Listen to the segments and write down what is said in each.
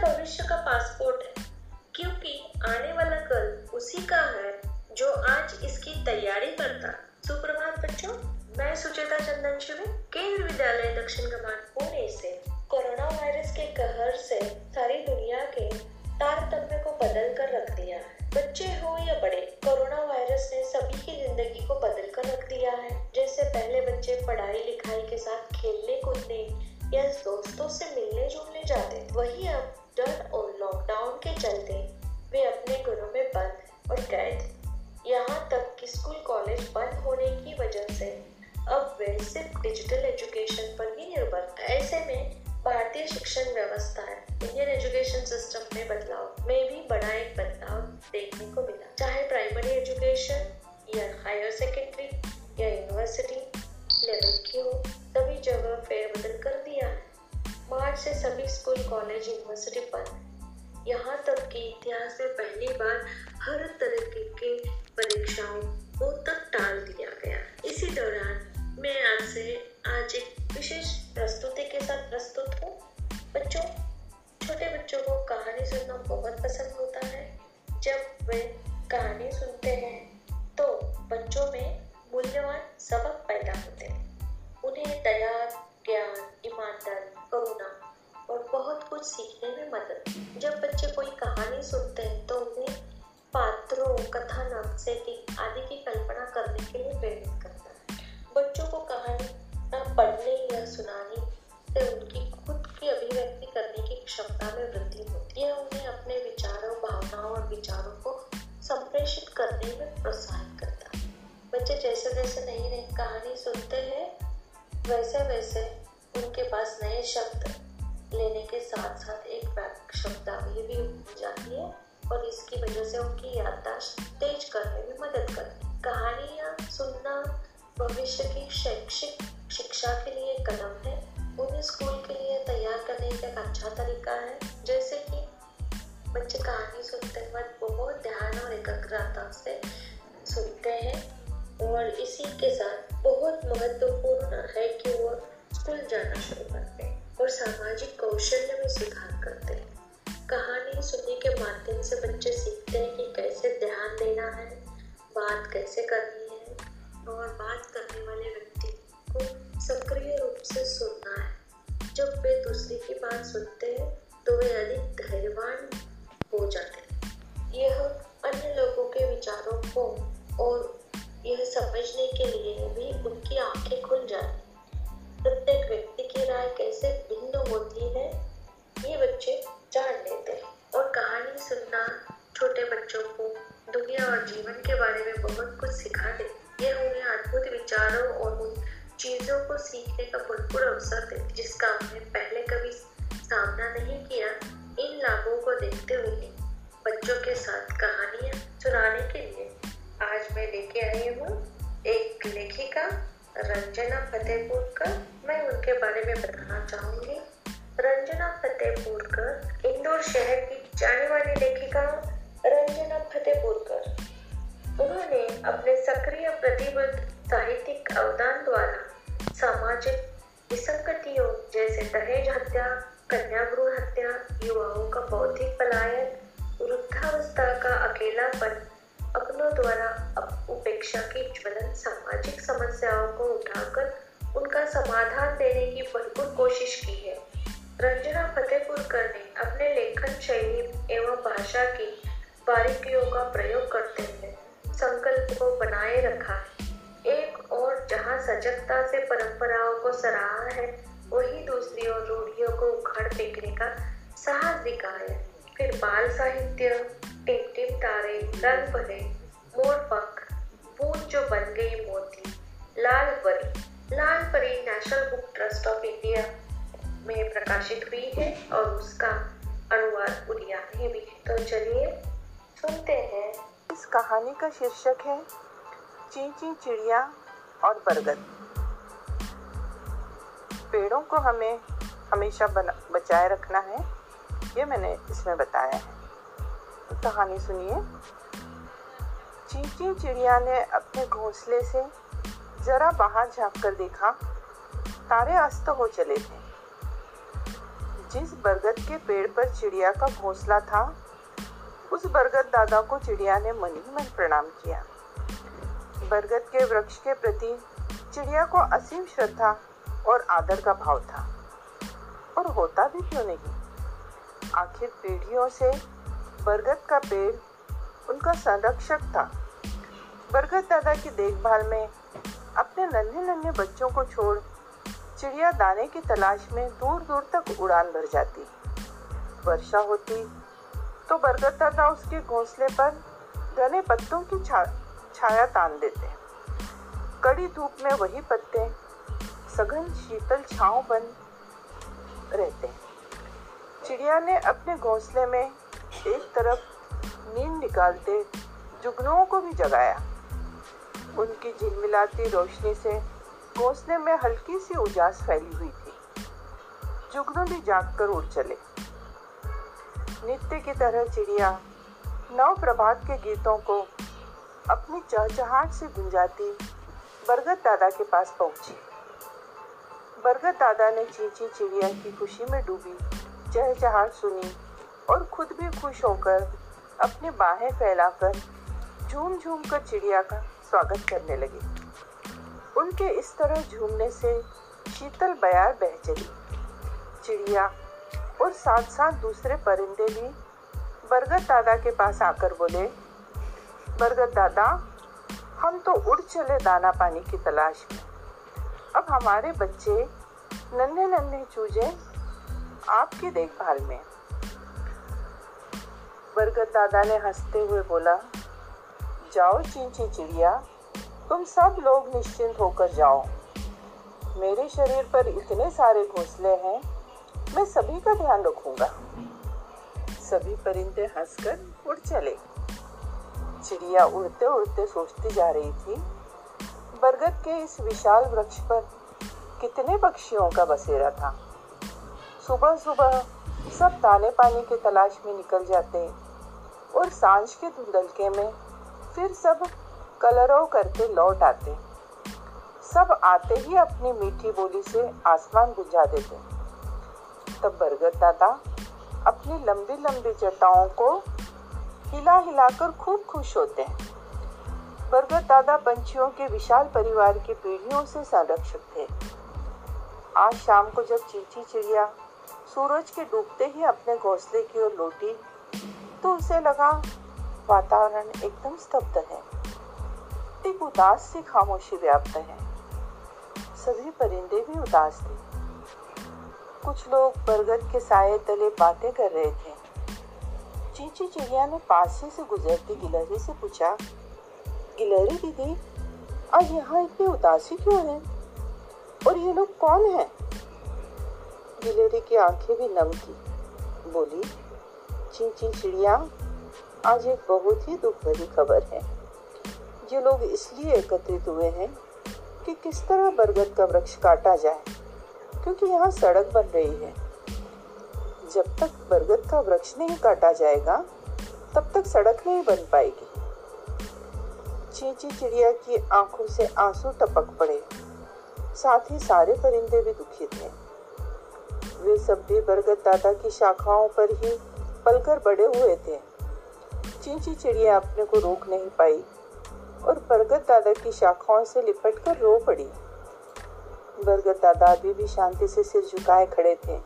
भविष्य का पासपोर्ट है, क्योंकि आने वाला कल उसी का है जो आज इसकी तैयारी करता। सुप्रभात बच्चों, मैं सुचेता चंदन शिवे, केंद्र विद्यालय दक्षिण कमान। देखने को मिला। चाहे प्राइमरी एजुकेशन या हायर सेकेंडरी या यूनिवर्सिटी लेवल की हो, सभी जगह फेरबदल कर दिया है। मार्च से सभी स्कूल कॉलेज यूनिवर्सिटी बंद यहाँ तक कि इतिहास में पहली बार हर तरीके के परीक्षाओं को तक टाल दिया गया। इसी दौरान मैं आपसे आज एक विशेष प्रस्तुति के साथ प्रस्तुत हूँ। बच्चों, छोटे बच्चों को कहानी सुनना बहुत पसंद जब वे कहानी सुनते हैं तो बच्चों में मूल्यवान सबक पैदा होते हैं। उन्हें दया, ज्ञान, ईमानदार, करुणा और बहुत कुछ सीखने में मदद। जब बच्चे कोई कहानी सुनते हैं तो उन्हें पात्रों कथानक सेटिंग आदि की कल्पना करने के लिए प्रेरित करता है। बच्चों को कहानी वैसे वैसे उनके पास नए शब्द लेने के साथ साथ एक शब्दावली भी हो जाती है और इसकी वजह से उनकी याददाश्त तेज करने में मदद करती है। कहानियाँ सुनना भविष्य की शैक्षिक शिक्षा के लिए कदम है। उन्हें स्कूल के लिए तैयार करने का एक अच्छा तरीका है। जैसे कि बच्चे कहानी सुनते वक्त बहुत ध्यान और एकाग्रता से सुनते हैं। और इसी के साथ बहुत महत्वपूर्ण है कि वो स्कूल जाना शुरू करते हैं और सामाजिक कौशल्य में सुधार करते हैं। कहानी सुनने के माध्यम से बच्चे सीखते हैं कि कैसे ध्यान देना है, बात कैसे करनी है और बात करने वाले व्यक्ति को सक्रिय रूप से सुनना है। जब वे दूसरे की बात सुनते हैं तो वे अधिक धैर्यवान हो जाते हैं। यह अन्य लोगों के विचारों को और समझने के लिए भी उनकी आँखें खुल जाती प्रत्येक व्यक्ति की राय कैसे भिन्न होती है, ये बच्चे जान लेते हैं। और कहानी सुनना छोटे बच्चों को दुनिया और जीवन के बारे में बहुत कुछ सिखा दे यह उन्हें अद्भुत विचारों और उन चीज़ों को सीखने का भरपूर अवसर दे जिसका हमने पहले कभी सामना नहीं किया। इन लाभों को देखते हुए बच्चों के साथ कहानियाँ सुनाने के लिए मैं लेके आई हूँ। एक लेखिका, रंजना फतेहपुरकर, मैं उनके बारे में बताना चाहूँगी। रंजना फतेहपुरकर इंदौर शहर की जाने वाली लेखिका रंजना फतेहपुरकर, उन्होंने अपने सक्रिय प्रतिबद्ध साहित्यिक अवदान द्वारा सामाजिक विसंगतियों जैसे दहेज हत्या कन्या भ्रूण हत्या, युवाओं का बौद्धिक पलायन, वृद्धावस्था का अकेलापन, अपनों द्वारा उपेक्षा की ज्वलन सामाजिक समस्याओं को उठाकर उनका समाधान देने की भरपूर कोशिश की है। रंजना फतेहपुरकर ने अपने लेखन शैली एवं भाषा की बारीकियों का प्रयोग करते हुए संकल्प को बनाए रखा है। एक और जहाँ सजगता से परंपराओं को सराहा है, वही दूसरी ओर रूढ़ियों को उखाड़ फेंकने का साहस दिखाया फिर बाल साहित्य टिम टिम तारे रंग भरे मोर पंख बूंद जो बन गई मोती, Lal Pari Lal Pari National Book Trust of India में प्रकाशित हुई है और उसका अनुवाद उड़िया में भी तो चलिए सुनते हैं। इस कहानी का शीर्षक है, चींची चिड़िया और बरगद। पेड़ों को हमें हमेशा बचाए रखना है, ये मैंने इसमें बताया है। कहानी सुनिए। चींची चिड़िया ने अपने घोंसले से जरा बाहर झाँक कर देखा, तारे अस्त हो चले थे। जिस बरगद के पेड़ पर चिड़िया का घोंसला था, उस बरगद दादा को चिड़िया ने मन ही मन प्रणाम किया। बरगद के वृक्ष के प्रति चिड़िया को असीम श्रद्धा और आदर का भाव था, और होता भी क्यों नहीं? आखिर पीढ़ियों से बरगद का पेड़ उनका संरक्षक था। बरगद दादा की देखभाल में अपने नन्हे नन्हे बच्चों को छोड़ चिड़िया दाने की तलाश में दूर दूर तक उड़ान भर जाती। वर्षा होती तो बरगद दादा उसके घोंसले पर घने पत्तों की छा, छाया तान देते। कड़ी धूप में वही पत्ते सघन शीतल छांव बन रहते। चिड़िया ने अपने घोंसले में एक तरफ़ नींद निकालते जुगनुओं को भी जगाया। उनकी झिलमिलाती रोशनी से घोंसले में हल्की सी उजास फैली हुई थी। जुगनू भी जागकर उड़ चले। नित्य की तरह चिड़िया नव प्रभात के गीतों को अपनी चहचहाट से गुंजाती बरगद दादा के पास पहुँची। बरगद दादा ने चींची चिड़िया की खुशी में डूबी, चहचहाट सुनी और खुद भी खुश होकर अपनी बाहें फैलाकर झूम झूम कर चिड़िया का स्वागत करने लगे। उनके इस तरह झूमने से शीतल बयार बह चली। चिड़िया और साथ साथ दूसरे परिंदे भी बरगद दादा के पास आकर बोले, बरगद दादा, हम तो उड़ चले दाना पानी की तलाश में। अब हमारे बच्चे नन्हे नन्हे चूजे आपकी देखभाल में बरगद दादा ने हँसते हुए बोला, जाओ चींची चिड़िया, तुम सब लोग निश्चिंत होकर जाओ। मेरे शरीर पर इतने सारे घोंसले हैं, मैं सभी का ध्यान रखूँगा। सभी परिंदे हंसकर उड़ चले। चिड़िया उड़ते उड़ते सोचती जा रही थी, बरगद के इस विशाल वृक्ष पर कितने पक्षियों का बसेरा था। सुबह सुबह सब दाने पानी की तलाश में निकल जाते और साँझ के धुंधलके में फिर सब कलरव करके लौट आते। सब आते ही अपनी मीठी बोली से आसमान बुझा देते। तब बरगद दादा अपनी लंबी लंबी जटाओं को हिला हिलाकर खूब खुश होते हैं। बरगद दादा पंछियों के विशाल परिवार की पीढ़ियों से संरक्षक थे। आज शाम को जब चीची चिड़िया सूरज के डूबते ही अपने घोंसले की ओर लौटी तो उसे लगा वातावरण एकदम स्तब्ध है। एक उदास सी खामोशी व्याप्त है। सभी परिंदे भी उदास थे। कुछ लोग बरगद के साय तले बातें कर रहे थे। चींची चिड़िया ने पास ही से गुजरती गिलहरी से पूछा, गिलहरी दीदी, आज यहाँ इतनी उदासी क्यों है? और ये लोग कौन है? गिलहरी की आँखें भी नम थी। बोली चींची चिड़िया आज एक बहुत ही दुख भरी खबर है। ये लोग इसलिए एकत्रित हुए हैं कि किस तरह बरगद का वृक्ष काटा जाए, क्योंकि यहाँ सड़क बन रही है। जब तक बरगद का वृक्ष नहीं काटा जाएगा, तब तक सड़क नहीं बन पाएगी। चींची चिड़िया की आँखों से आँसू टपक पड़े। साथ ही सारे परिंदे भी दुखी थे वे सब भी बरगद दादा की शाखाओं पर ही पलकर बड़े हुए थे। चींची चिड़िया अपने को रोक नहीं पाई और बरगद दादा की शाखाओं से लिपट कर रो पड़ी। बरगद दादा अभी भी शांति से सिर झुकाए खड़े थे।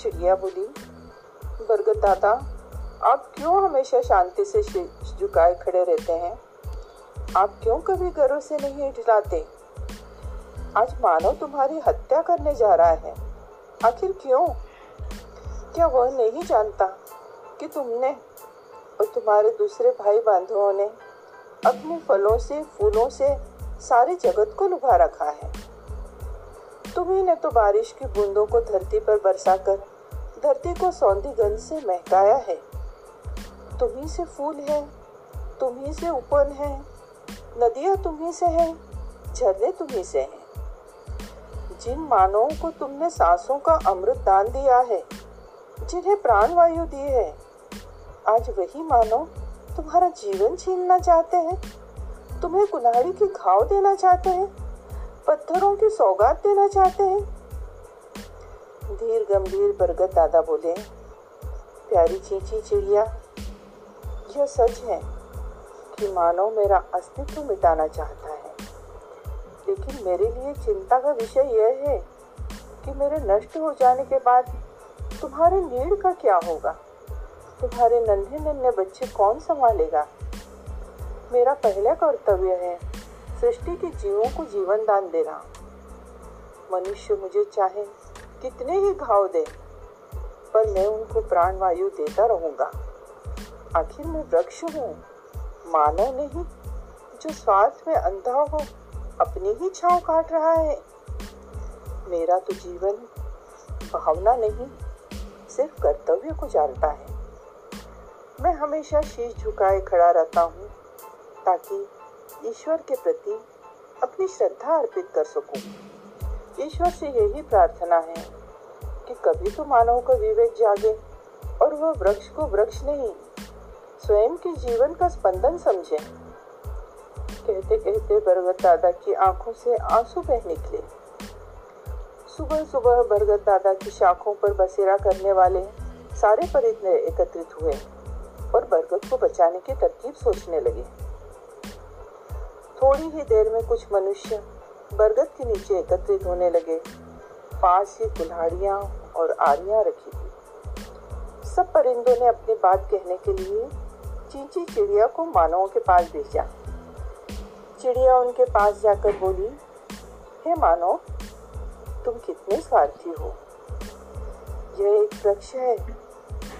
चिड़िया बोली, बरगद दादा, आप क्यों हमेशा शांति से झुकाए खड़े रहते हैं? आप क्यों कभी घरों से नहीं ढिलाते आज मानव तुम्हारी हत्या करने जा रहा है। आखिर क्यों? क्या वह नहीं जानता कि तुमने और तुम्हारे दूसरे भाई बंधुओं ने अपने फलों से, फूलों से सारे जगत को लुभा रखा है? तुम्ही ने तो बारिश की बूंदों को धरती पर बरसाकर, धरती को सौंधी गंध से महकाया है। तुम्ही से फूल है, तुम्ही से उपन है, नदियाँ तुम्ही से है, झरने तुम्ही से हैं। जिन मानवों को तुमने सांसों का अमृत दान दिया है जिन्हें प्राण वायु दी है। आज वही मानव तुम्हारा जीवन छीनना चाहते हैं। तुम्हें कुल्हाड़ी की घाव देना चाहते हैं, पत्थरों की सौगात देना चाहते हैं। धीर गंभीर बरगद दादा बोले, प्यारी चींची चिड़िया, यह सच है कि मानव मेरा अस्तित्व मिटाना चाहता है। लेकिन मेरे लिए चिंता का विषय यह है कि मेरे नष्ट हो जाने के बाद तुम्हारे नीड़ का क्या होगा? तुम्हारे नन्हे नन्हे बच्चे कौन संभालेगा? मेरा पहला कर्तव्य है सृष्टि के जीवों को जीवन दान। देना मनुष्य मुझे चाहे कितने ही घाव दे, पर मैं उनको प्राण वायु देता रहूँगा। आखिर मैं वृक्ष हूँ, मानव नहीं, जो स्वार्थ में अंधा हो, अपनी ही छाव काट रहा है। मेरा तो जीवन भावना नहीं। सिर्फ़ कर्तव्य को जानता है। मैं हमेशा शीश झुकाए खड़ा रहता हूँ, ताकि ईश्वर के प्रति अपनी श्रद्धा अर्पित कर सकूँ। ईश्वर से यही प्रार्थना है कि कभी तो मानव का विवेक जागे और वह वृक्ष को वृक्ष नहीं, स्वयं के जीवन का स्पंदन समझे। कहते कहते बरगद दादा की आँखों से आँसू बह निकले। सुबह सुबह बरगद दादा की शाखों पर बसेरा करने वाले सारे परिंदे एकत्रित हुए और बरगद को बचाने की तरकीब सोचने लगे। थोड़ी ही देर में कुछ मनुष्य बरगद के नीचे एकत्रित होने लगे। पास ही कुल्हाड़ियाँ और आरियाँ रखी थी। सब परिंदों ने अपनी बात कहने के लिए चींची चिड़िया को मानवों के पास भेजा। चिड़िया उनके पास जाकर बोली, हे मानव तुम कितने स्वार्थी हो। यह एक वृक्ष है,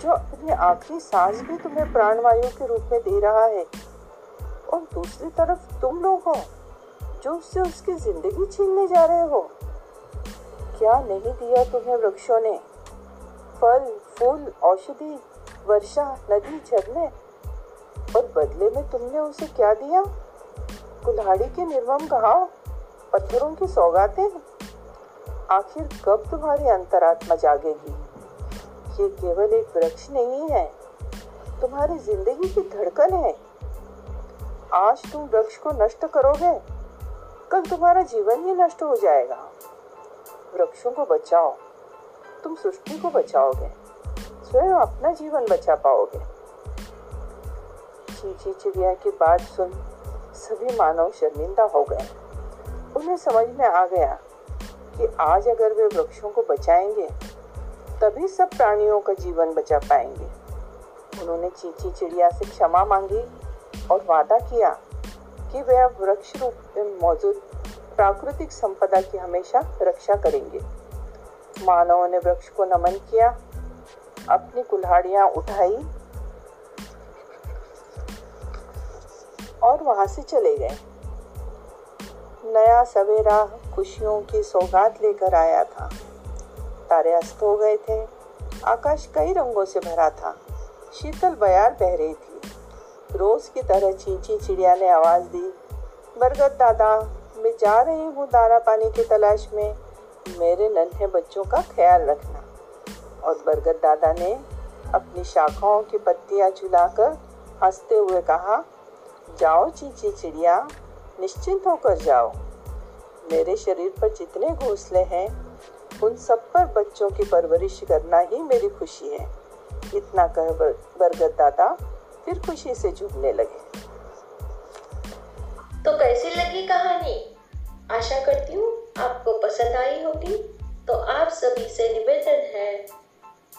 जो अपनी आखिरी सांस भी तुम्हें प्राणवायु के रूप में दे रहा है। और दूसरी तरफ़ तुम लोग हो, जो उससे उसकी ज़िंदगी छीनने जा रहे हो। क्या नहीं दिया तुम्हें वृक्षों ने? फल, फूल, औषधि, वर्षा, नदी, झरने? और बदले में तुमने उसे क्या दिया? कुल्हाड़ी के निर्मम घाव पत्थरों की सौगातें? आखिर कब तुम्हारी अंतरात्मा जागेगी? ये केवल एक वृक्ष नहीं है। तुम्हारी ज़िंदगी की धड़कन है। आज तुम वृक्ष को नष्ट करोगे। कल तुम्हारा जीवन ही नष्ट हो जाएगा। वृक्षों को बचाओ। तुम सृष्टि को बचाओगे। स्वयं अपना जीवन बचा पाओगे। चीची चिड़िया की बात सुन सभी मानव शर्मिंदा हो गए। उन्हें समझ में आ गया कि आज अगर वे वृक्षों को बचाएँगे, तभी सब प्राणियों का जीवन बचा पाएँगे। उन्होंने चीची चिड़िया से क्षमा मांगी और वादा किया कि वे अब वृक्ष रूप में मौजूद प्राकृतिक संपदा की हमेशा रक्षा करेंगे। मानवों ने वृक्ष को नमन किया, अपनी कुल्हाड़ियाँ उठाई और वहाँ से चले गए। नया सवेरा खुशियों की सौगात लेकर आया था। तारे अस्त हो गए थे। आकाश कई रंगों से भरा था। शीतल बयार बह रही थी। रोज की तरह चींची चिड़िया ने आवाज़ दी, बरगद दादा, मैं जा रही हूँ दाना पानी की तलाश में। मेरे नन्हे बच्चों का ख्याल रखना। और बरगद दादा ने अपनी शाखाओं की पत्तियाँ झुलाकर हँसते हुए कहा, जाओ चींची चिड़िया निश्चिंत होकर जाओ। मेरे शरीर पर जितने घोंसले हैं, उन सब पर बच्चों की परवरिश करना ही मेरी खुशी है। इतना कह बरगद दादा फिर खुशी से झूमने लगे। तो कैसी लगी कहानी? आशा करती हूँ आपको पसंद आई होगी। तो आप सभी से निवेदन है,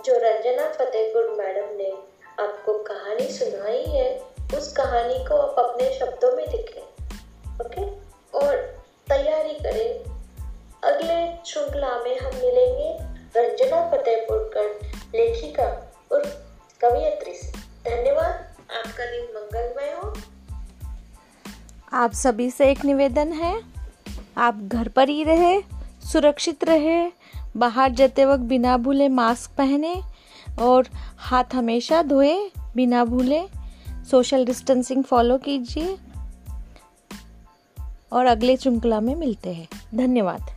जो रंजना फतेहपुर मैडम ने आपको कहानी सुनाई है, उस कहानी को आप अपने शब्दों में लिखें। ओके और तैयारी करें। अगले श्रृंखला में हम मिलेंगे रंजना फतेहपुर कर लेखिका और कवियत्री से। धन्यवाद। आपका दिन मंगलमय हो। आप सभी से एक निवेदन है, आप घर पर ही रहे, सुरक्षित रहे, बाहर जाते वक्त बिना भूले मास्क पहने और हाथ हमेशा धोए, बिना भूले सोशल डिस्टेंसिंग फॉलो कीजिए। और अगले श्रृंखला में मिलते हैं। धन्यवाद।